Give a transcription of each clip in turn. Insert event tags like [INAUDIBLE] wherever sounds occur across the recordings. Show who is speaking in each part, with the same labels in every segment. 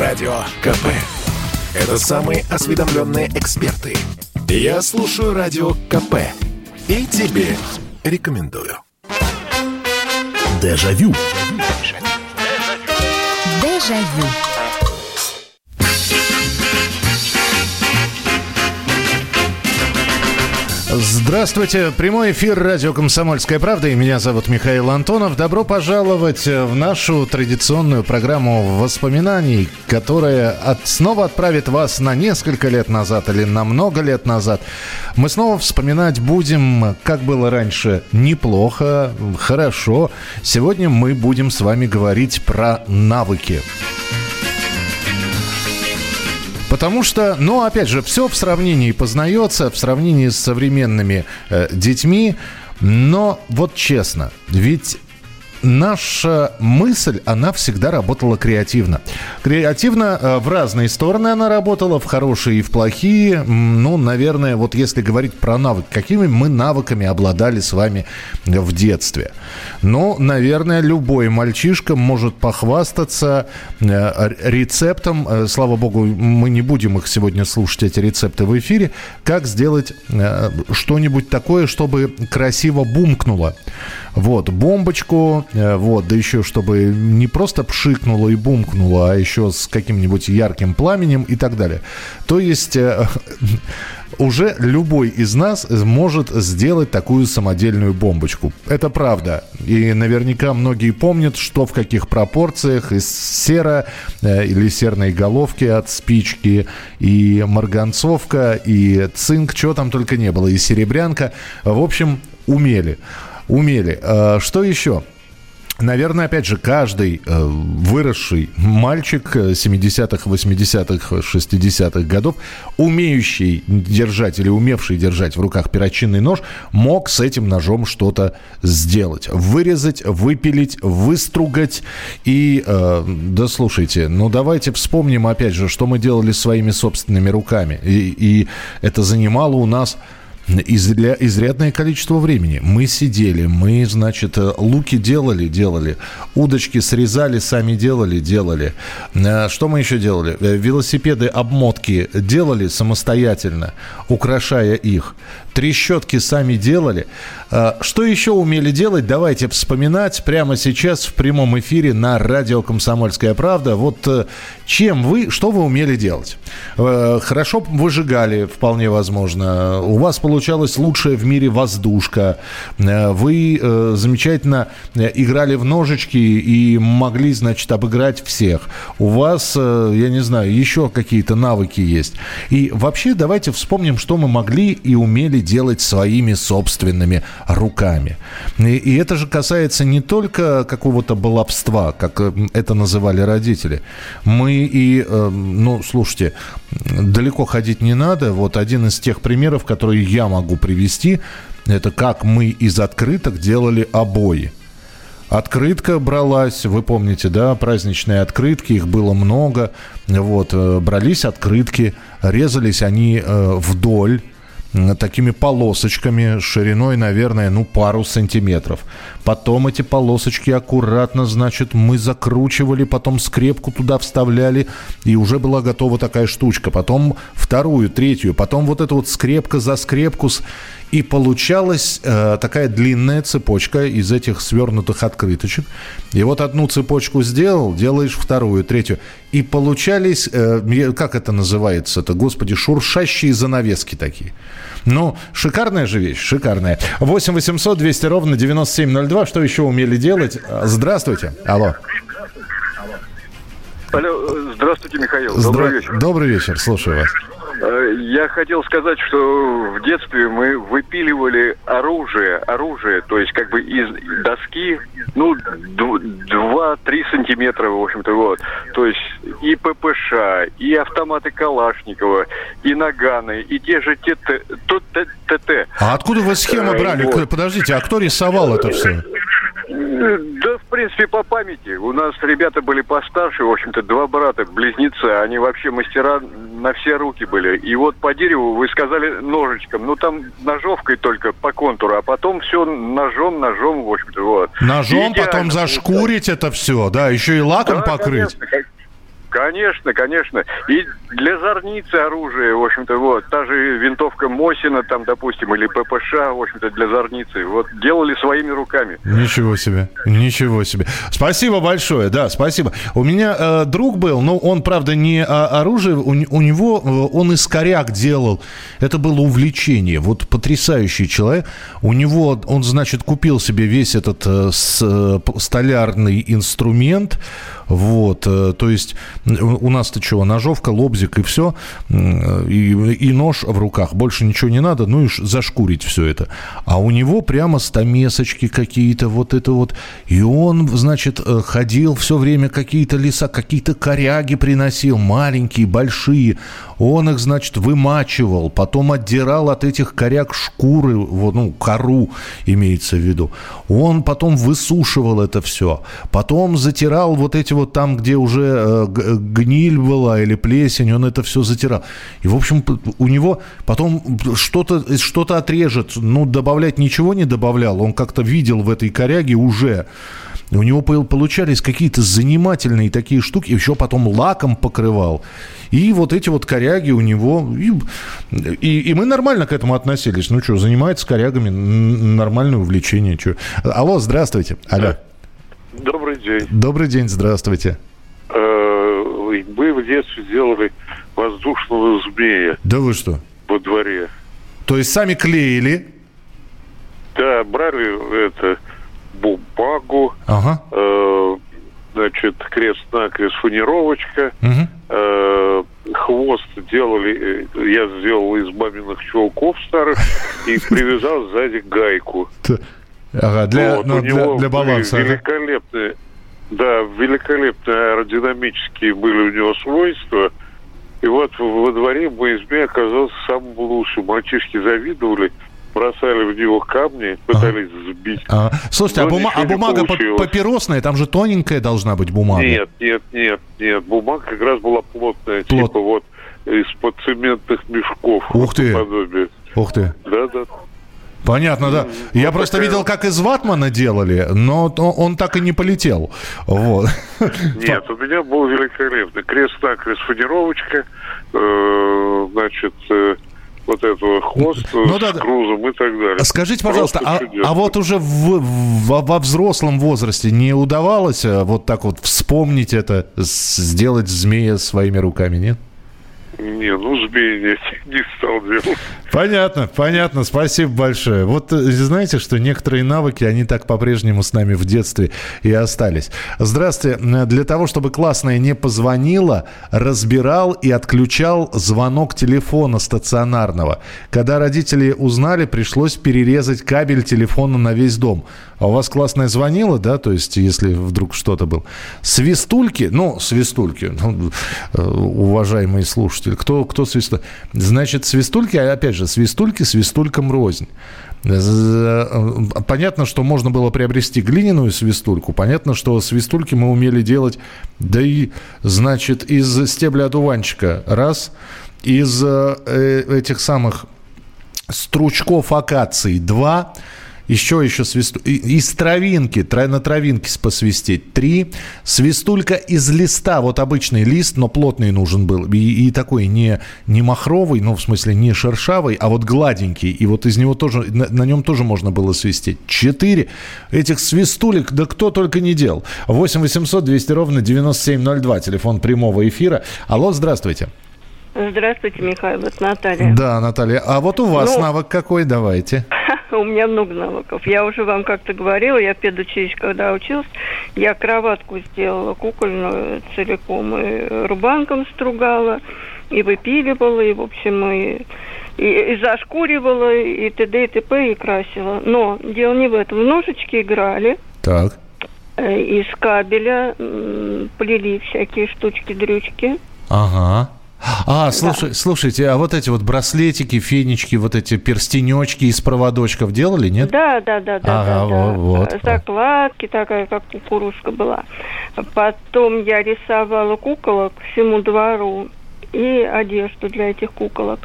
Speaker 1: Радио КП. Это самые осведомленные эксперты. Я слушаю Радио КП. И тебе рекомендую.
Speaker 2: Дежавю.
Speaker 3: Дежавю.
Speaker 4: Здравствуйте. Прямой эфир радио «Комсомольская правда». И меня зовут Михаил Антонов. Добро пожаловать в нашу традиционную программу воспоминаний, которая от, снова отправит вас на несколько лет назад или на много лет назад. Мы снова вспоминать будем, как было раньше, неплохо, хорошо. Сегодня мы будем с вами говорить про навыки. Потому что, ну, опять же, все в сравнении познается, в сравнении с современными э, детьми. Но вот честно, ведь наша мысль, она всегда работала креативно. Креативно э, в разные стороны она работала, в хорошие и в плохие. Ну, наверное, вот если говорить про навык, какими мы навыками обладали с вами в детстве? Ну, наверное, любой мальчишка может похвастаться э, рецептом. Э, слава богу, мы не будем их сегодня слушать, эти рецепты в эфире. Как сделать что-нибудь такое, чтобы красиво бумкнуло. Вот, бомбочку, вот, да еще чтобы не просто пшикнуло и бумкнуло, а еще с каким-нибудь ярким пламенем и так далее. То есть э, [LAUGHS] уже любой из нас может сделать такую самодельную бомбочку. Это правда. И наверняка многие помнят, что в каких пропорциях из сера э, или серной головки от спички, и марганцовка, и цинк, чего там только не было, и серебрянка. В общем, умели умели. А, что еще? Наверное, опять же, каждый э, выросший мальчик 70-х, 80-х, 60-х годов, умеющий держать или умевший держать в руках перочинный нож, мог с этим ножом что-то сделать. Вырезать, выпилить, выстругать. И, э, да слушайте, ну давайте вспомним, опять же, что мы делали своими собственными руками. И, и это занимало у нас изря, изрядное количество времени. Мы сидели, мы, значит, э, луки делали, делали, удочки срезали, сами делали, делали. Э, что мы еще делали? Э, велосипеды, обмотки делали самостоятельно, украшая их. Трещотки сами делали. Что еще умели делать? Давайте вспоминать прямо сейчас в прямом эфире на радио «Комсомольская правда». Вот чем вы, что вы умели делать? Хорошо выжигали, вполне возможно. У вас получилось получалась лучшая в мире воздушка. Э, вы э, замечательно э, играли в ножички и могли, значит, обыграть всех. У вас, я не знаю, еще какие-то навыки есть. И вообще давайте вспомним, что мы могли и умели делать своими собственными руками. И, и это же касается не только какого-то баловства, как это называли родители. Мы и, ну, слушайте, далеко ходить не надо. Вот один из тех примеров, которые я могу привести, это как мы из открыток делали обои. Открытка бралась, вы помните, да, праздничные открытки, их было много. Вот, э, брались открытки, резались они э, вдоль такими полосочками шириной, наверное, ну, пару сантиметров. Потом эти полосочки аккуратно, значит, мы закручивали, потом скрепку туда вставляли, и уже была готова такая штучка. Потом вторую, третью, потом вот эта вот скрепка за скрепку. И получалась э, такая длинная цепочка из этих свернутых открыточек. И вот одну цепочку сделал, делаешь вторую, третью. И получались, э, как это называется-то, господи, шуршащие занавески такие. Ну, шикарная же вещь, шикарная. 8 800 200 ровно 9702. Что еще умели делать? Здравствуйте. Алло.
Speaker 5: Алло, здравствуйте, Михаил.
Speaker 4: Здра... Добрый вечер. Добрый вечер, слушаю вас.
Speaker 5: Э, я хотел сказать, что в детстве мы выпиливали оружие, оружие, то есть как бы из доски, ну, 2-3 сантиметра, в общем-то, вот. То есть и ППШ, и автоматы Калашникова, и наганы, и те же ТТ.
Speaker 4: А откуда вы схемы э, брали? Вот. Подождите, а кто рисовал это все?
Speaker 5: Да, в принципе, по памяти. У нас ребята были постарше, в общем-то, два брата, близнецы. Они вообще мастера на все руки были. И вот по дереву вы сказали ножичком. Ну, там ножовкой только по контуру, а потом все ножом, ножом, в общем-то, вот.
Speaker 4: Ножом, потом зашкурить это все, да, еще и лаком да, покрыть.
Speaker 5: Конечно. Конечно, конечно. И для зорницы оружие, в общем-то, вот, та же винтовка Мосина, там, допустим, или ППШ, в общем-то, для зорницы, вот, делали своими руками.
Speaker 4: Ничего себе, ничего себе. Спасибо большое, да, спасибо. У меня э, друг был, но он, правда, не оружие, у, у него, э, он из коряк делал, это было увлечение, вот потрясающий человек. У него, он, значит, купил себе весь этот э, с, э, столярный инструмент, вот, э, то есть у нас-то чего, ножовка, лобзик и все, и, и нож в руках, больше ничего не надо, ну и зашкурить все это. А у него прямо стамесочки какие-то, вот это вот, и он, значит, э, ходил все время какие-то леса, какие-то коряги приносил, маленькие, большие, он их, значит, вымачивал, потом отдирал от этих коряг шкуры, вот, ну, кору имеется в виду. Он потом высушивал это все, потом затирал вот эти вот там, где уже э, гниль была или плесень, он это все затирал. И, в общем, у него потом что-то что отрежет. Ну, добавлять ничего не добавлял. Он как-то видел в этой коряге уже. У него получались какие-то занимательные такие штуки, еще потом лаком покрывал. И вот эти вот коряги у него... И, и, и мы нормально к этому относились. Ну что, занимается корягами, нормальное увлечение. Что. Алло, здравствуйте. Алло.
Speaker 2: Добрый день.
Speaker 4: Добрый день, здравствуйте.
Speaker 2: Э, мы в детстве делали воздушного змея.
Speaker 4: Да вы что?
Speaker 2: Во дворе.
Speaker 4: То есть сами клеили?
Speaker 2: Да, брали это бумагу,
Speaker 4: ага.
Speaker 2: э, значит, крест-накрест, фанеровочка,
Speaker 4: угу.
Speaker 2: э, хвост делали, э, я сделал из маминых чулков старых и [LAUGHS] привязал сзади гайку.
Speaker 4: Ага, для, вот, ну, для, для баланса.
Speaker 2: Великолепные, да, великолепные аэродинамические были у него свойства. И вот во дворе мой избе оказался самым лучшим. Мальчишки завидовали, бросали в него камни, пытались ага. сбить.
Speaker 4: А, слушайте, а, бума- а бумага папиросная, там же тоненькая должна быть бумага.
Speaker 2: Нет, нет, нет, нет. Бумага как раз была плотная, Плот... типа вот из-под цементных мешков.
Speaker 4: Ух ты. Подобие. Ух ты.
Speaker 2: Да, да.
Speaker 4: Понятно, да. Я вот просто такая... видел, как из ватмана делали, но он так и не полетел. Вот.
Speaker 2: Нет, у меня был великолепный крест-накрест фанеровочка, э, значит, э, вот этого хвост ну, с да, грузом и так далее.
Speaker 4: Скажите, пожалуйста, а, а вот уже в, в, во взрослом возрасте не удавалось э, вот так вот вспомнить это, сделать змея своими руками, нет?
Speaker 2: Не, ну змеи не, [LAUGHS] не стал делать.
Speaker 4: Понятно, понятно, спасибо большое. Вот э, знаете, что некоторые навыки, они так по-прежнему с нами в детстве и остались. Здравствуйте. Для того, чтобы классная не позвонила, разбирал и отключал звонок телефона стационарного. Когда родители узнали, пришлось перерезать кабель телефона на весь дом. А у вас классная звонила, да, то есть если вдруг что-то было. Свистульки, ну, свистульки, ну, э, уважаемые слушатели, кто, кто свистульки? Значит, свистульки, опять же, свистульки свистулькам рознь. Э, понятно, что можно было приобрести глиняную свистульку. Понятно, что свистульки мы умели делать, да и, значит, из стебля одуванчика. Раз. Из э, этих самых стручков акации. Два еще, еще свисту... Из травинки, на травинке посвистеть. Три. Свистулька из листа. Вот обычный лист, но плотный нужен был. И, и такой не, не махровый, ну, в смысле, не шершавый, а вот гладенький. И вот из него тоже, на, на нем тоже можно было свистеть. Четыре. Этих свистулек, да кто только не делал. 8 800 200 ровно 9702. Телефон прямого эфира. Алло, здравствуйте.
Speaker 3: Здравствуйте, Михаил, это Наталья.
Speaker 4: Да, Наталья. А вот у вас ну, навык какой? Давайте. [LAUGHS]
Speaker 3: У меня много навыков. Я уже вам как-то говорила, я в педучилище, когда училась, я кроватку сделала кукольную целиком, и рубанком стругала, и выпиливала, и, в общем, и, и, и зашкуривала, и т.д. и т.п. и красила. Но дело не в этом. Ножички играли.
Speaker 4: Так.
Speaker 3: Э, из кабеля плели всякие штучки-дрючки.
Speaker 4: Ага. А, слушай, да. слушайте, а вот эти вот браслетики, фенечки, вот эти перстенечки из проводочков делали, нет?
Speaker 3: Да, да, да, да. Ага, да, да. вот. Закладки такая, как кукурузка была. Потом я рисовала куколок всему двору и одежду для этих куколок.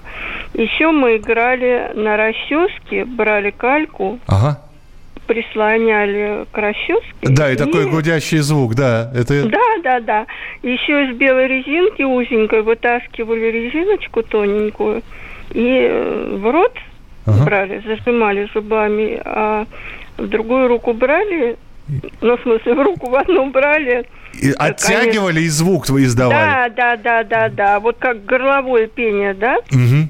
Speaker 3: Еще мы играли на расческе, брали кальку.
Speaker 4: Ага
Speaker 3: прислоняли к расческе.
Speaker 4: Да, и, и такой гудящий звук, да. Это...
Speaker 3: Да, да, да. Еще из белой резинки узенькой вытаскивали резиночку тоненькую и э, в рот ага. брали, зажимали зубами, а в другую руку брали, ну, в смысле, в руку в одну брали.
Speaker 4: И оттягивали конечно. и звук твой издавали.
Speaker 3: Да, да, да, да, да. Вот как горловое пение, да?
Speaker 4: Угу.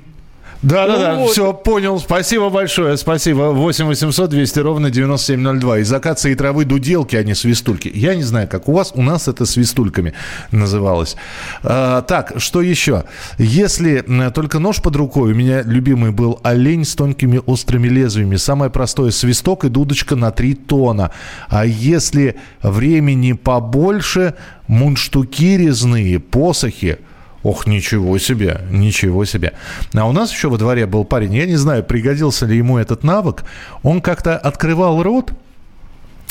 Speaker 4: Да, да, да, вот. все, понял. Спасибо большое, спасибо. 8 800 200 ровно 9702. Из акации и травы дуделки, а не свистульки. Я не знаю, как у вас, у нас это свистульками называлось. А, так, что еще? Если только нож под рукой, у меня любимый был олень с тонкими острыми лезвиями. Самое простое свисток и дудочка на 3 тона. А если времени побольше, мундштуки резные, посохи – Ох, ничего себе, ничего себе. А у нас еще во дворе был парень, я не знаю, пригодился ли ему этот навык, он как-то открывал рот,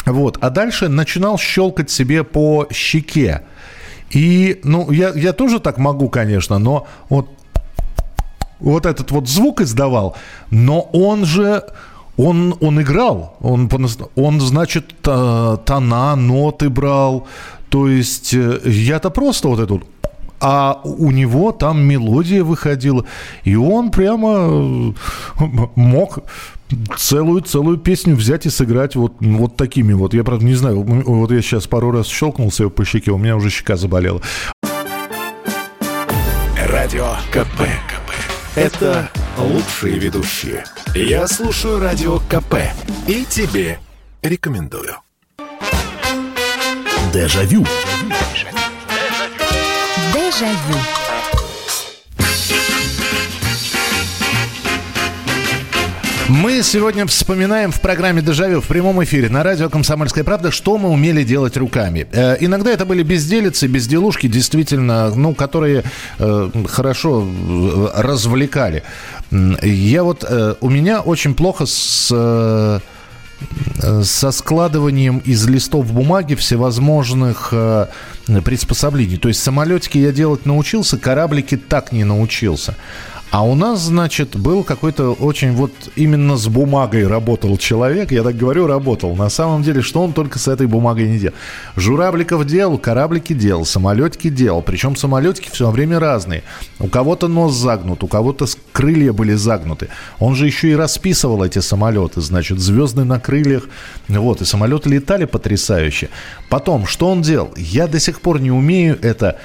Speaker 4: вот, а дальше начинал щелкать себе по щеке. И, ну, я, я тоже так могу, конечно, но вот, вот этот вот звук издавал, но он же, он, он играл, он, он значит, тона, ноты брал, то есть э, я-то просто вот эту а у него там мелодия выходила, и он прямо мог целую-целую песню взять и сыграть вот, вот такими вот. Я, правда, не знаю, вот я сейчас пару раз щелкнулся по щеке, у меня уже щека заболела.
Speaker 1: Радио КП. КП. Это лучшие ведущие. Я слушаю Радио КП и тебе рекомендую. Дежавю. Дежавю.
Speaker 4: Дежавю. Мы сегодня вспоминаем в программе «Дежавю» в прямом эфире на радио «Комсомольская правда», что мы умели делать руками. Э, иногда это были безделицы, безделушки, действительно, ну, которые э, хорошо э, развлекали. Я вот... Э, у меня очень плохо с... Э, со складыванием из листов бумаги всевозможных э, приспособлений. То есть самолетики я делать научился, кораблики так не научился. А у нас, значит, был какой-то очень вот именно с бумагой работал человек. Я так говорю, работал. На самом деле, что он только с этой бумагой не делал? Журавликов делал, кораблики делал, самолетики делал. Причем самолетики все время разные. У кого-то нос загнут, у кого-то крылья были загнуты. Он же еще и расписывал эти самолеты. Значит, звезды на крыльях. Вот, и самолеты летали потрясающе. Потом, что он делал? Я до сих пор не умею это.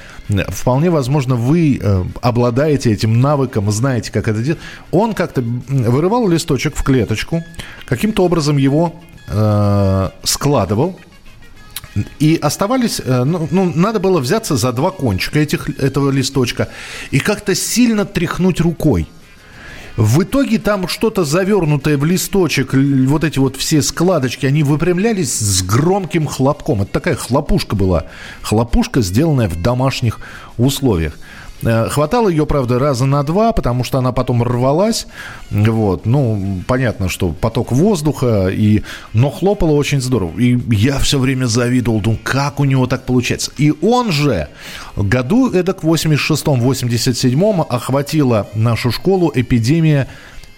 Speaker 4: Вполне возможно, вы э, обладаете этим навыком, знаете, как это делать. Он как-то вырывал листочек в клеточку, каким-то образом его э, складывал, и оставались, э, ну, ну, надо было взяться за два кончика этих, этого листочка и как-то сильно тряхнуть рукой. В итоге там что-то завернутое в листочек, вот эти вот все складочки, они выпрямлялись с громким хлопком. Это такая хлопушка была. Хлопушка, сделанная в домашних условиях. Э, хватало ее, правда, раза на два, потому что она потом рвалась. Вот. Ну, понятно, что поток воздуха, и... но хлопало очень здорово. И я все время завидовал, думал, как у него так получается. И он же году это к 86-87 охватила нашу школу эпидемия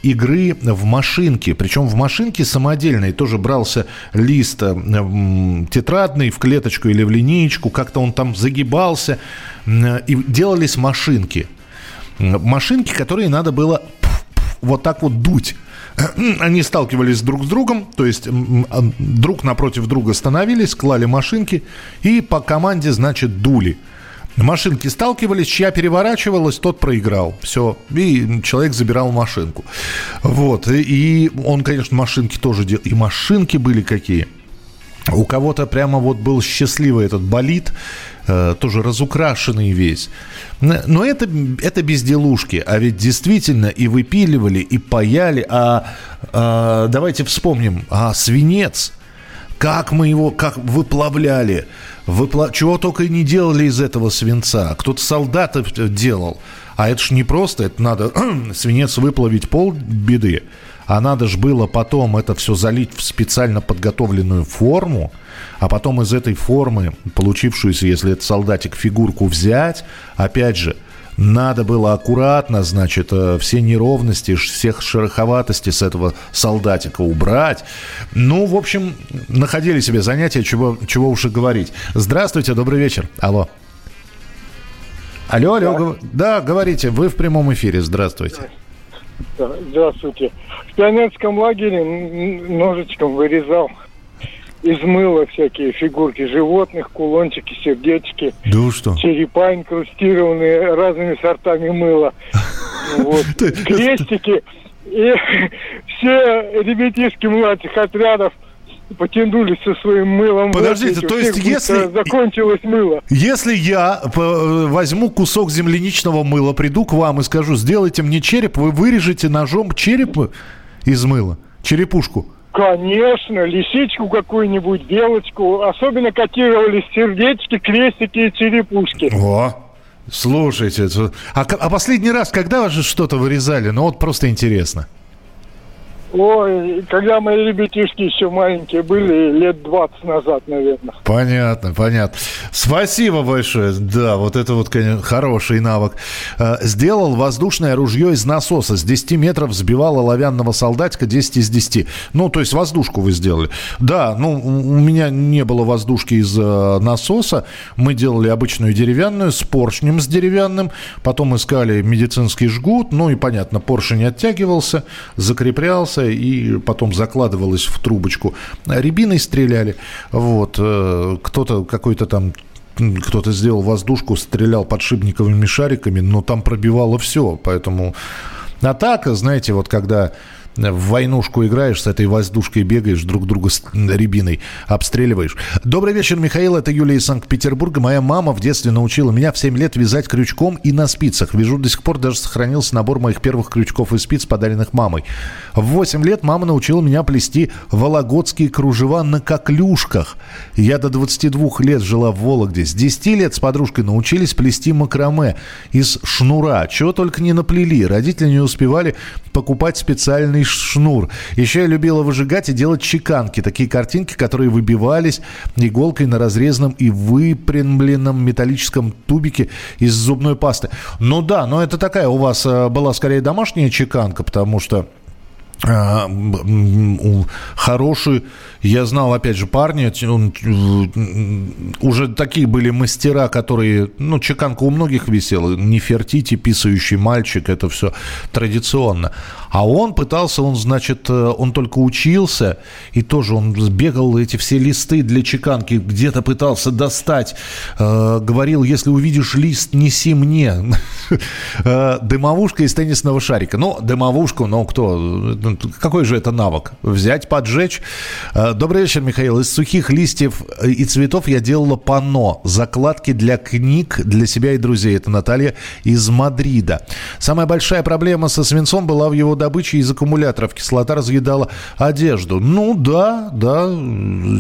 Speaker 4: игры в машинке. Причем в машинке самодельной тоже брался лист э, тетрадный в клеточку или в линеечку, как-то он там загибался, и делались машинки. Машинки, которые надо было вот так вот дуть. [CLEARS THROAT] Они сталкивались друг с другом, то есть а, друг напротив друга становились, клали машинки и по команде, значит, дули – Машинки сталкивались, чья переворачивалась, тот проиграл. Все. И человек забирал машинку. Вот. И он, конечно, машинки тоже делал. И машинки были какие. У кого-то прямо вот был счастливый этот болит, э, тоже разукрашенный весь. Но это, это безделушки. А ведь действительно и выпиливали, и паяли. А, а давайте вспомним. А свинец – как мы его, как выплавляли, выпла... чего только не делали из этого свинца. Кто-то солдатов делал. А это ж не просто, это надо [CLEARS THROAT] свинец выплавить пол беды. А надо же было потом это все залить в специально подготовленную форму, а потом из этой формы, получившуюся, если это солдатик, фигурку взять, опять же, Надо было аккуратно, значит, э, все неровности, всех шероховатости с этого солдатика убрать. Ну, в общем, находили себе занятия, чего, чего уж и говорить. Здравствуйте, добрый вечер. Алло. Алло, алло. Да, да говорите, вы в прямом эфире. Здравствуйте.
Speaker 6: Здравствуйте. В пионерском лагере ножичком вырезал из мыла всякие фигурки животных, кулончики, сердечки.
Speaker 4: Да что?
Speaker 6: Черепа инкрустированные разными сортами мыла. [LAUGHS] Вот. Крестики. И [LAUGHS] все ребятишки младших отрядов потянулись со своим мылом.
Speaker 4: Подождите, то есть если...
Speaker 6: Закончилось мыло.
Speaker 4: Если я возьму кусок земляничного мыла, приду к вам и скажу, сделайте мне череп, вы вырежете ножом череп из мыла, черепушку?
Speaker 6: Конечно, лисичку какую-нибудь, белочку. Особенно котировались сердечки, крестики и черепушки.
Speaker 4: О, слушайте, а, а последний раз когда же что-то вырезали? Ну вот просто интересно.
Speaker 6: Ой, когда мои ребятишки еще маленькие были, лет 20 назад, наверное.
Speaker 4: Понятно, понятно. Спасибо большое. Да, вот это вот, конечно, хороший навык. Э, сделал воздушное ружье из насоса. С 10 метров сбивал оловянного солдатика 10 из 10. Ну, то есть воздушку вы сделали. Да, ну, у меня не было воздушки из э, насоса. Мы делали обычную деревянную с поршнем с деревянным. Потом искали медицинский жгут. Ну и, понятно, поршень оттягивался, закреплялся и потом закладывалось в трубочку. Рябиной стреляли. Вот. Э, кто-то какой-то там кто-то сделал воздушку, стрелял подшипниковыми шариками, но там пробивало все. Поэтому атака, знаете, вот когда в войнушку играешь, с этой воздушкой бегаешь, друг друга с рябиной обстреливаешь. Добрый вечер, Михаил. Это Юлия из Санкт-Петербурга. Моя мама в детстве научила меня в 7 лет вязать крючком и на спицах. Вяжу до сих пор, даже сохранился набор моих первых крючков и спиц, подаренных мамой. В 8 лет мама научила меня плести вологодские кружева на коклюшках. Я до 22 лет жила в Вологде. С 10 лет с подружкой научились плести макраме из шнура. Чего только не наплели. Родители не успевали покупать специальные длинный шнур. Еще я любила выжигать и делать чеканки. Такие картинки, которые выбивались иголкой на разрезанном и выпрямленном металлическом тубике из зубной пасты. Ну да, но это такая у вас э, была скорее домашняя чеканка, потому что а, хороший, я знал, опять же, парня, он, уже такие были мастера, которые, ну, чеканка у многих висела, не фертите, писающий мальчик, это все традиционно. А он пытался, он, значит, э, он только учился, и тоже он бегал эти все листы для чеканки, где-то пытался достать. Э, говорил, если увидишь лист, неси мне. [LAUGHS] Э, дымовушка из теннисного шарика. Ну, дымовушку, ну, кто? Какой же это навык? Взять, поджечь? Добрый вечер, Михаил. Из сухих листьев и цветов я делала панно. Закладки для книг для себя и друзей. Это Наталья из Мадрида. Самая большая проблема со свинцом была в его добычи из аккумуляторов. Кислота разъедала одежду. Ну да, да,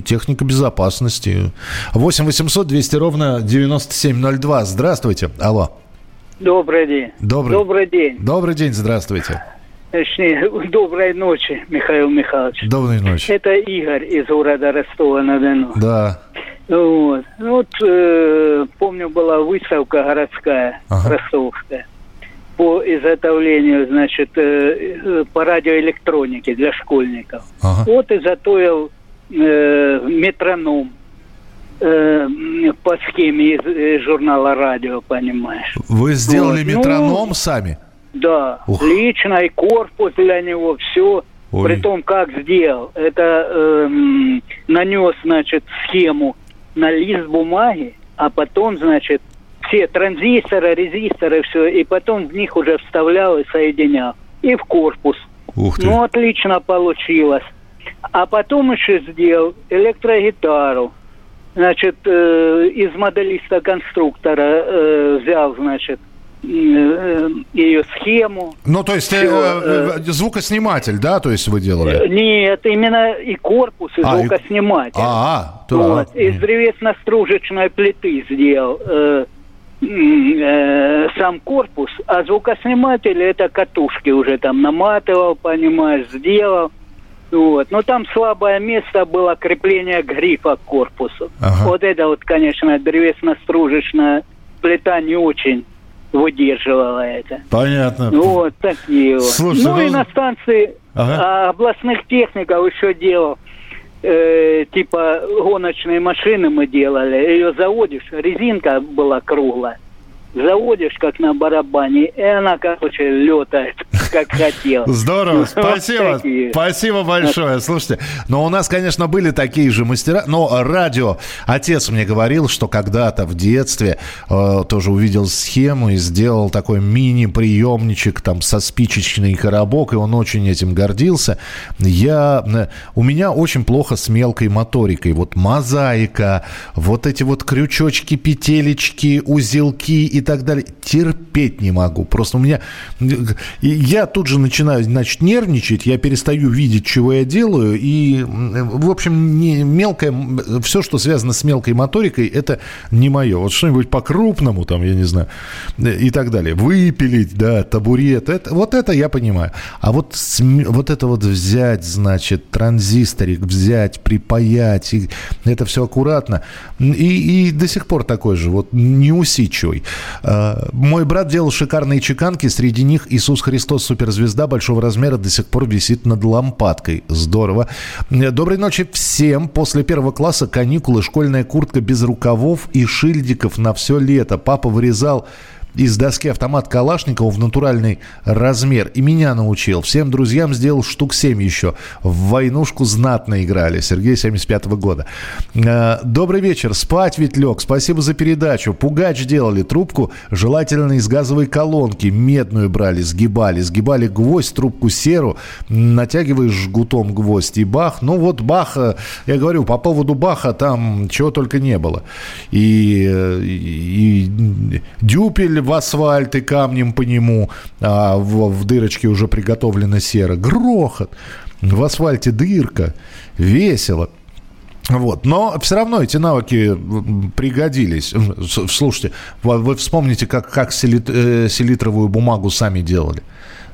Speaker 4: техника безопасности. 8 800 200 ровно 9702. Здравствуйте. Алло.
Speaker 7: Добрый день.
Speaker 4: Добрый.
Speaker 7: Добрый день.
Speaker 4: Добрый день, здравствуйте.
Speaker 7: Точнее, [LAUGHS] доброй ночи, Михаил Михайлович.
Speaker 4: Доброй ночи.
Speaker 7: Это Игорь из города Ростова-на-Дону.
Speaker 4: Да.
Speaker 7: Вот. Ну вот э, помню, была выставка городская, ага. ростовская по изготовлению, значит, э, э, по радиоэлектронике для школьников. Ага. Вот изготовил э, метроном э, по схеме из, из журнала «Радио», понимаешь.
Speaker 4: Вы сделали вот. метроном ну, сами?
Speaker 7: Да, Ух. лично и корпус для него, все. Ой. При том, как сделал. Это э, нанес, значит, схему на лист бумаги, а потом, значит, все транзисторы, резисторы, все, и потом в них уже вставлял и соединял. И в корпус.
Speaker 4: Ух ты.
Speaker 7: Ну, отлично получилось. А потом еще сделал электрогитару. Значит, э, из моделиста-конструктора э, взял, значит, э, ее схему.
Speaker 4: Ну, то есть э, э, э, звукосниматель, да, то есть вы делали?
Speaker 7: Нет, именно и корпус, и а, звукосниматель.
Speaker 4: И... А, то,
Speaker 7: вот, а, из древесно-стружечной плиты сделал. Э, э, сам корпус, а звукосниматель это катушки уже там наматывал, понимаешь, сделал. Вот. Но там слабое место было крепление грифа к корпусу. Ага. Вот это вот, конечно, древесно-стружечная плита не очень выдерживала это.
Speaker 4: Понятно.
Speaker 7: Вот такие вот. Слушай, ну, ну и на станции ага. областных техников еще делал. Э, типа гоночные машины мы делали. Ее заводишь, резинка была круглая заводишь как на барабане, и она, короче, летает, как [LAUGHS] хотел.
Speaker 4: Здорово, спасибо, спасибо большое. Слушайте, но у нас, конечно, были такие же мастера, но радио, отец мне говорил, что когда-то в детстве э, тоже увидел схему и сделал такой мини-приемничек там со спичечный коробок, и он очень этим гордился. Я, э, у меня очень плохо с мелкой моторикой, вот мозаика, вот эти вот крючочки, петелечки, узелки и так далее. Терпеть не могу. Просто у меня... Я тут же начинаю, значит, нервничать, я перестаю видеть, чего я делаю, и, в общем, не, мелкое... Все, что связано с мелкой моторикой, это не мое. Вот что-нибудь по-крупному, там, я не знаю, и так далее. Выпилить, да, табурет, это, вот это я понимаю. А вот, вот это вот взять, значит, транзисторик взять, припаять, и это все аккуратно. И, и до сих пор такой же, вот неусидчивый. Э, мой брат делал шикарные чеканки. Среди них Иисус Христос, суперзвезда большого размера, до сих пор висит над лампадкой. Здорово. Э, доброй ночи всем. После первого класса каникулы, школьная куртка без рукавов и шильдиков на все лето. Папа вырезал из доски автомат Калашникова в натуральный размер. И меня научил. Всем друзьям сделал штук 7 еще. В войнушку знатно играли. Сергей 75 -го года. Э, добрый вечер. Спать ведь лег. Спасибо за передачу. Пугач делали. Трубку желательно из газовой колонки. Медную брали, сгибали. Сгибали гвоздь, трубку серу. Натягиваешь жгутом гвоздь и бах. Ну вот баха, я говорю, по поводу баха там чего только не было. И, э, и, и дюпель в асфальт и камнем по нему, а в, в дырочке уже приготовлена сера. Грохот. В асфальте дырка. Весело. Вот. Но все равно эти навыки пригодились. Слушайте, вы вспомните, как, как э, селитровую бумагу сами делали.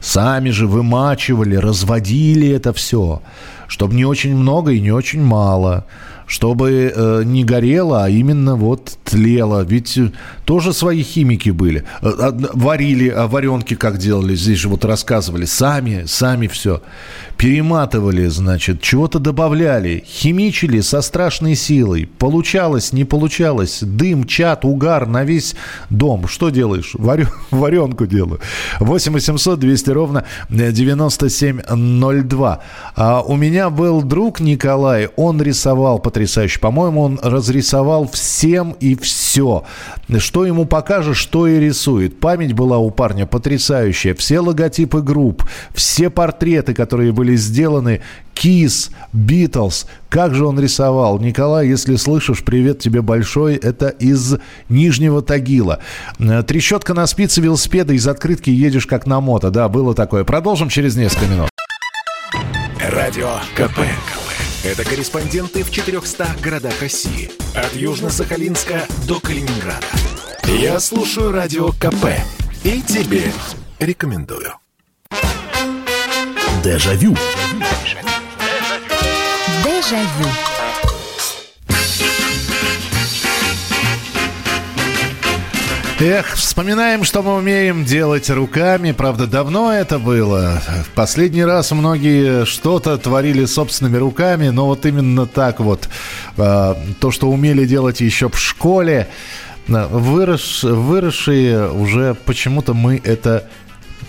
Speaker 4: Сами же вымачивали, разводили это все, чтобы не очень много и не очень мало чтобы э, не горело, а именно вот тлело. Ведь тоже свои химики были. Э, варили, а варенки как делали, здесь же вот рассказывали. Сами, сами все. Перематывали, значит, чего-то добавляли. Химичили со страшной силой. Получалось, не получалось. Дым, чат, угар на весь дом. Что делаешь? Варю, [LAUGHS] варенку делаю. 8 800 200 ровно 9702. А у меня был друг Николай, он рисовал потрясающе. По-моему, он разрисовал всем и все. Что ему покажешь, что и рисует. Память была у парня потрясающая. Все логотипы групп, все портреты, которые были сделаны. Кис, Битлз. Как же он рисовал. Николай, если слышишь, привет тебе большой. Это из Нижнего Тагила. Трещотка на спице велосипеда, из открытки едешь как на мото. Да, было такое. Продолжим через несколько минут.
Speaker 1: Радио КП. Это корреспонденты в 400 городах России. От Южно-Сахалинска до Калининграда. Я слушаю Радио КП. И тебе рекомендую. Дежавю.
Speaker 4: Дежавю. Эх, вспоминаем, что мы умеем делать руками. Правда, давно это было. В последний раз многие что-то творили собственными руками, но вот именно так вот. Э, то, что умели делать еще в школе, вырос, выросшие уже почему-то мы это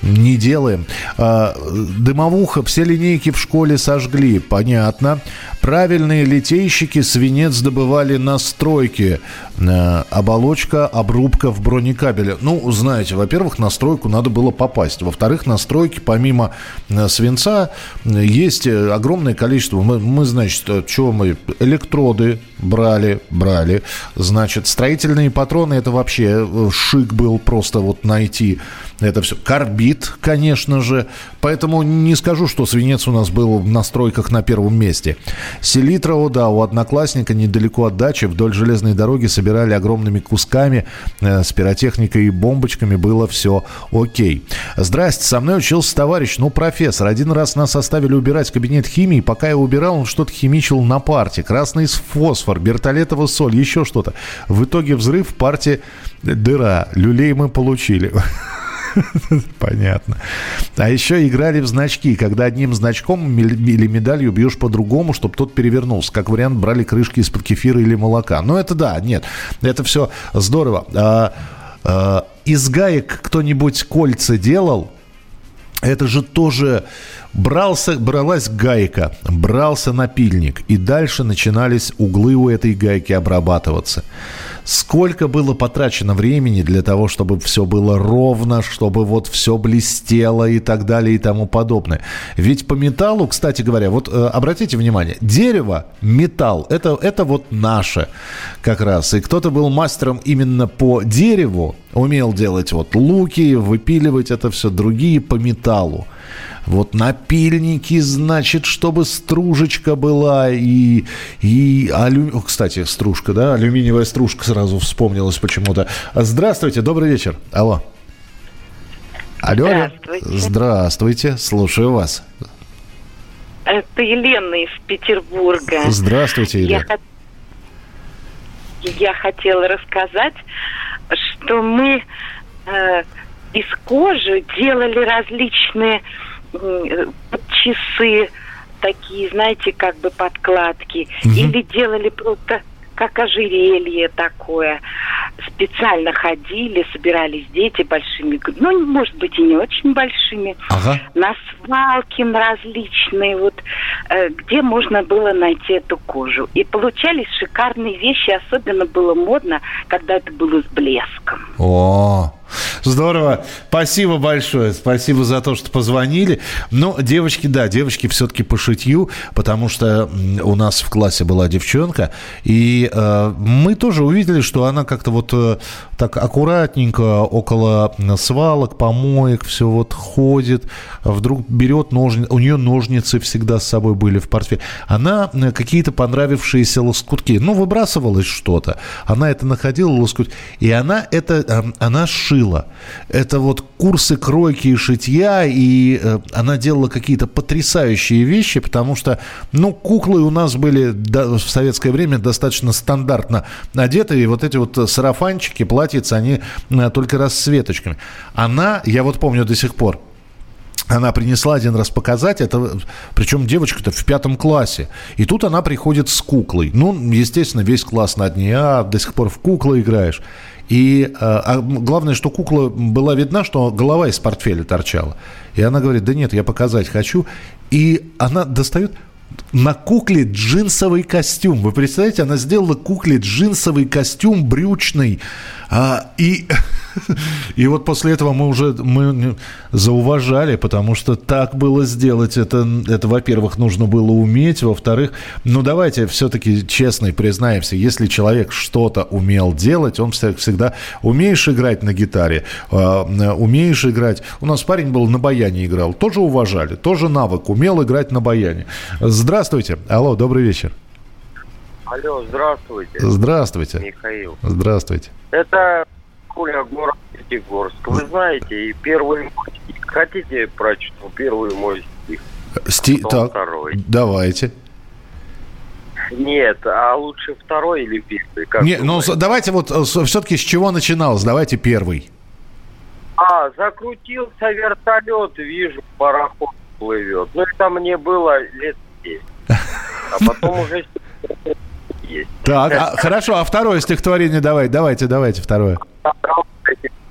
Speaker 4: не делаем. А, дымовуха, все линейки в школе сожгли, понятно. Правильные литейщики свинец добывали на стройке. А, оболочка, обрубка в бронекабеле. Ну, знаете, во-первых, на стройку надо было попасть. Во-вторых, на стройке помимо а, свинца есть огромное количество. Мы, мы значит, что мы? Электроды брали, брали. Значит, строительные патроны, это вообще э, шик был просто вот найти это все. Карбид, конечно же. Поэтому не скажу, что свинец у нас был на стройках на первом месте. Селитра, о да, у одноклассника недалеко от дачи вдоль железной дороги собирали огромными кусками э, с пиротехникой и бомбочками. Было все окей. Здрасте, со мной учился товарищ, ну, профессор. Один раз нас оставили убирать кабинет химии. Пока я убирал, он что-то химичил на парте. Красный фосфор фосфор, бертолетова соль, еще что-то. В итоге взрыв, партии дыра. Люлей мы получили. [LAUGHS] Понятно. А еще играли в значки, когда одним значком или медалью бьешь по-другому, чтобы тот перевернулся. Как вариант, брали крышки из-под кефира или молока. Но это да, нет, это все здорово. А, а, из гаек кто-нибудь кольца делал? Это же тоже брался, бралась гайка, брался напильник, и дальше начинались углы у этой гайки обрабатываться. Сколько было потрачено времени для того, чтобы все было ровно, чтобы вот все блестело и так далее и тому подобное. Ведь по металлу, кстати говоря, вот э, обратите внимание, дерево, металл, это, это вот наше как раз. И кто-то был мастером именно по дереву, умел делать вот луки, выпиливать это все, другие по металлу. Вот напильники, значит, чтобы стружечка была и, и алю... Кстати, стружка, да? Алюминиевая стружка сразу вспомнилась почему-то. Здравствуйте, добрый вечер. Алло. Алло, Здравствуйте. Здравствуйте, слушаю вас.
Speaker 8: Это Елена из Петербурга.
Speaker 4: Здравствуйте, Елена.
Speaker 8: Я, я хотела рассказать, что мы э, из кожи делали различные часы такие, знаете, как бы подкладки. Угу. Или делали просто как ожерелье такое. Специально ходили, собирались дети большими, ну, может быть, и не очень большими, ага. на свалки различные, вот, э, где можно было найти эту кожу. И получались шикарные вещи, особенно было модно, когда это было с блеском.
Speaker 4: О, Здорово. Спасибо большое. Спасибо за то, что позвонили. Но девочки, да, девочки все-таки по шитью, потому что у нас в классе была девчонка, и э, мы тоже увидели, что она как-то вот э, так аккуратненько около свалок, помоек, все вот ходит, вдруг берет ножницы, у нее ножницы всегда с собой были в портфеле. Она э, какие-то понравившиеся лоскутки, ну, выбрасывалось что-то. Она это находила, лоскут, и она это, э, она шила. Это вот курсы кройки и шитья, и э, она делала какие-то потрясающие вещи, потому что, ну, куклы у нас были в советское время достаточно стандартно одеты, и вот эти вот сарафанчики, платьица, они э, только расцветочками. Она, я вот помню до сих пор, она принесла один раз показать, это, причем девочка-то в пятом классе. И тут она приходит с куклой. Ну, естественно, весь класс на дне, а до сих пор в куклы играешь. И а, а главное, что кукла была видна, что голова из портфеля торчала. И она говорит, да нет, я показать хочу. И она достает на кукле джинсовый костюм. Вы представляете, она сделала кукле джинсовый костюм брючный. А, и, [LAUGHS] и вот после этого мы уже мы зауважали, потому что так было сделать. Это, это во-первых, нужно было уметь. Во-вторых, ну давайте все-таки честно и признаемся, если человек что-то умел делать, он всегда умеешь играть на гитаре, а, умеешь играть. У нас парень был на баяне играл, тоже уважали, тоже навык, умел играть на баяне. Здравствуйте. Алло, добрый вечер.
Speaker 9: Алло, здравствуйте.
Speaker 4: Здравствуйте.
Speaker 9: Михаил.
Speaker 4: Здравствуйте.
Speaker 9: Это Коля, город Пятигорск. Вы знаете, и первый. Хотите прочту первый мой стих?
Speaker 4: Стих, так, второй. давайте.
Speaker 9: Нет, а лучше второй или первый?
Speaker 4: Как Не, ну давайте вот э, все-таки с чего начиналось? Давайте первый.
Speaker 9: А, закрутился вертолет, вижу, пароход плывет. Ну, это мне было лет 10. А [LAUGHS] потом уже
Speaker 4: есть. Так, а, хорошо, а второе стихотворение давай, давайте, давайте второе.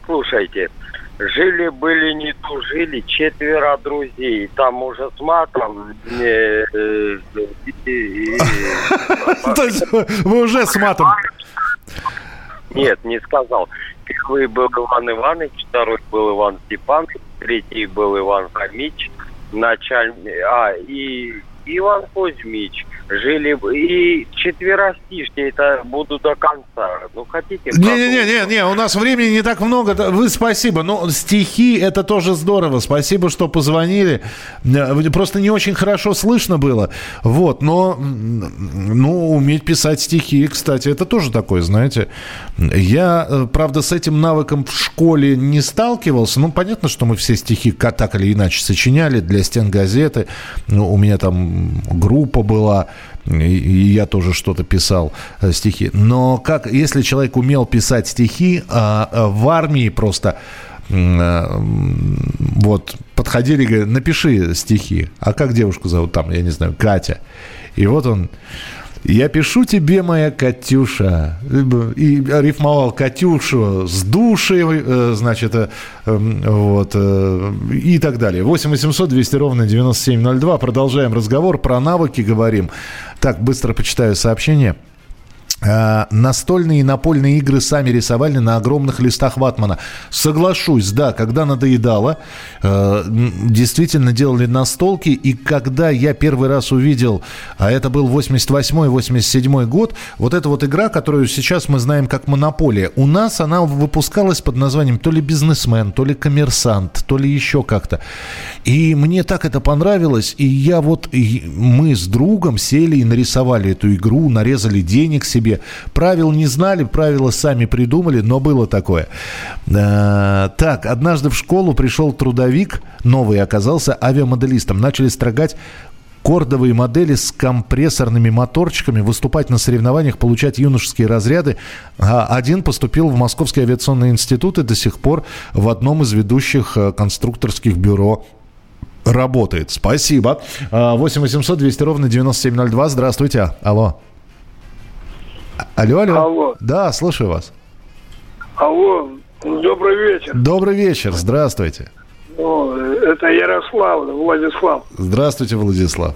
Speaker 9: Слушайте, жили-были, не тужили, четверо друзей. Там уже с матом... Э, [LAUGHS]
Speaker 4: То есть вы уже с матом...
Speaker 9: Нет, не сказал. Первый был Иван Иванович, второй был Иван Степанович, третий был Иван Фомич, начальник... А, и Иван Кузьмич – жили и четверостишье это буду до конца. Ну, хотите?
Speaker 4: Не-не-не, у нас времени не так много. Вы спасибо. Но стихи это тоже здорово. Спасибо, что позвонили. Просто не очень хорошо слышно было. Вот, но ну, уметь писать стихи, кстати, это тоже такое, знаете. Я, э, правда, с этим навыком в школе не сталкивался. Ну, понятно, что мы все стихи так или иначе сочиняли для стен газеты. Ну, у меня там группа была, и я тоже что-то писал э, стихи. Но как, если человек умел писать стихи, а, а в армии просто э, вот подходили говорят, напиши стихи. А как девушку зовут там, я не знаю, Катя. И вот он я пишу тебе, моя Катюша. И рифмовал Катюшу с душей, э, значит, э, эм, вот, э, и так далее. 8 800 200 ровно 9702. Продолжаем разговор. Про навыки говорим. Так, быстро почитаю сообщение. А, настольные и напольные игры сами рисовали на огромных листах ватмана. Соглашусь, да, когда надоедало, э, действительно делали настолки. И когда я первый раз увидел, а это был 88-87 год, вот эта вот игра, которую сейчас мы знаем как «Монополия», у нас она выпускалась под названием то ли «Бизнесмен», то ли «Коммерсант», то ли еще как-то. И мне так это понравилось, и я вот, и мы с другом сели и нарисовали эту игру, нарезали денег себе, себе. Правил не знали, правила сами придумали, но было такое. Э, так, однажды в школу пришел трудовик, новый оказался авиамоделистом. Начали строгать кордовые модели с компрессорными моторчиками, выступать на соревнованиях, получать юношеские разряды. А один поступил в Московский авиационный институт и до сих пор в одном из ведущих э, конструкторских бюро работает. Спасибо. 8 800 200 ровно 9702. Здравствуйте. Алло. Алло, алло. Алло. Да, слушаю вас.
Speaker 6: Алло, добрый вечер.
Speaker 4: Добрый вечер, здравствуйте.
Speaker 6: О, это Ярослав, Владислав.
Speaker 4: Здравствуйте, Владислав.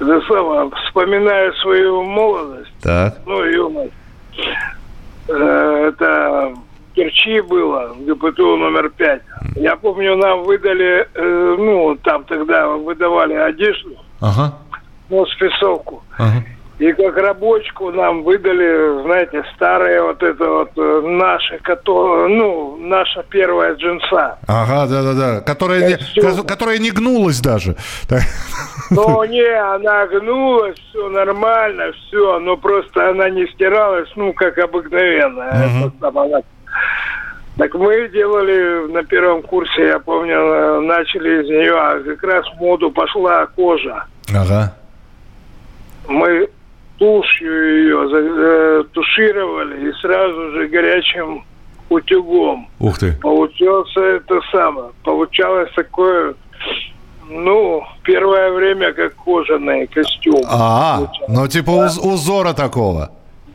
Speaker 6: Это самое, вспоминая свою молодость.
Speaker 4: Так.
Speaker 6: Ну, юность. Э, это Керчи было, ГПТУ номер пять. Я помню, нам выдали, э, ну, там тогда выдавали одежду.
Speaker 4: Ага.
Speaker 6: Ну, спецовку. Ага. И как рабочку нам выдали, знаете, старые вот это вот э, наши, которые, ну, наша первая джинса.
Speaker 4: Ага, да-да-да, которая, не, которая не гнулась даже.
Speaker 6: Ну, не, она гнулась, все нормально, все, но просто она не стиралась, ну, как обыкновенная. Угу. Так мы делали на первом курсе, я помню, начали из нее, а как раз в моду пошла кожа.
Speaker 4: Ага.
Speaker 6: Мы тушью ее э, тушировали и сразу же горячим утюгом.
Speaker 4: Ух ты.
Speaker 6: Получился это самое. Получалось такое, ну, первое время как кожаный костюм.
Speaker 4: А, ну типа да. узора такого.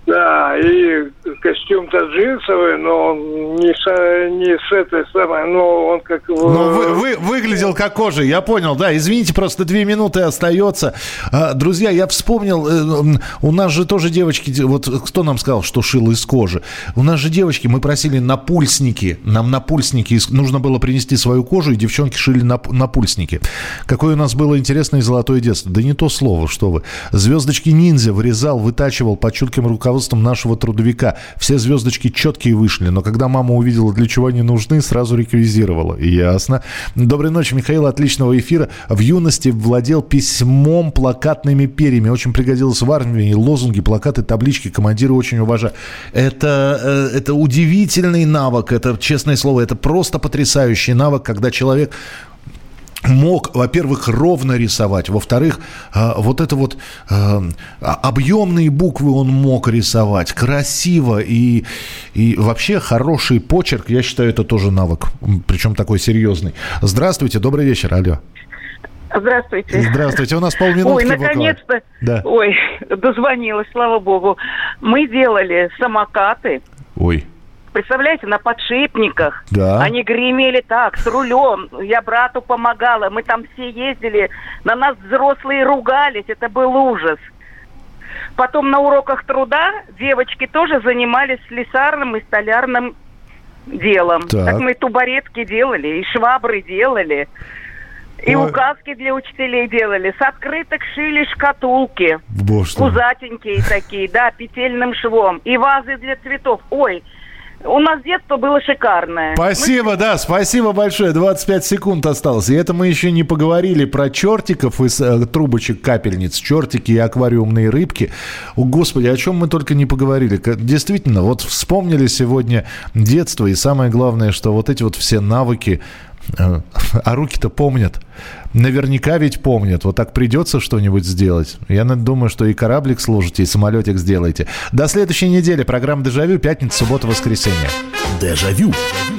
Speaker 6: Да, и костюм-то джинсовый, но он не с, не с этой самой, но он как...
Speaker 4: Но вы, вы, выглядел как кожа, я понял, да. Извините, просто две минуты остается. А, друзья, я вспомнил, э, у нас же тоже девочки, вот кто нам сказал, что шил из кожи? У нас же девочки, мы просили напульсники, нам напульсники, нужно было принести свою кожу, и девчонки шили нап, напульсники. Какое у нас было интересное золотое детство. Да не то слово, что вы. Звездочки ниндзя вырезал, вытачивал под чутким руководством руководством нашего трудовика. Все звездочки четкие вышли, но когда мама увидела, для чего они нужны, сразу реквизировала. Ясно. Доброй ночи, Михаил. Отличного эфира. В юности владел письмом плакатными перьями. Очень пригодилось в армии. Лозунги, плакаты, таблички. Командиры очень уважают. Это, э, это удивительный навык. Это, честное слово, это просто потрясающий навык, когда человек мог, во-первых, ровно рисовать, во-вторых, э, вот это вот э, объемные буквы он мог рисовать, красиво и, и вообще хороший почерк, я считаю, это тоже навык, причем такой серьезный. Здравствуйте, добрый вечер, алло.
Speaker 10: Здравствуйте.
Speaker 4: Здравствуйте. У нас полминутки
Speaker 10: Ой, наконец-то. Да. Ой, дозвонилась, слава богу. Мы делали самокаты.
Speaker 4: Ой
Speaker 10: представляете, на подшипниках.
Speaker 4: Да.
Speaker 10: Они гремели так, с рулем. Я брату помогала. Мы там все ездили. На нас взрослые ругались. Это был ужас. Потом на уроках труда девочки тоже занимались слесарным и столярным делом. Так, так мы тубаретки делали, и швабры делали. И Ой. указки для учителей делали. С открыток шили шкатулки.
Speaker 4: Боже
Speaker 10: Пузатенькие такие, да, петельным швом. И вазы для цветов. Ой, у нас детство было шикарное.
Speaker 4: Спасибо, мы... да, спасибо большое. 25 секунд осталось. И это мы еще не поговорили про чертиков из э, трубочек капельниц. Чертики и аквариумные рыбки. О, Господи, о чем мы только не поговорили. Действительно, вот вспомнили сегодня детство. И самое главное, что вот эти вот все навыки, А, руки-то помнят. Наверняка ведь помнят. Вот так придется что-нибудь сделать. Я думаю, что и кораблик служите, и самолетик сделаете. До следующей недели. Программа «Дежавю». Пятница, суббота, воскресенье.
Speaker 1: Дежавю.
Speaker 11: Дежавю.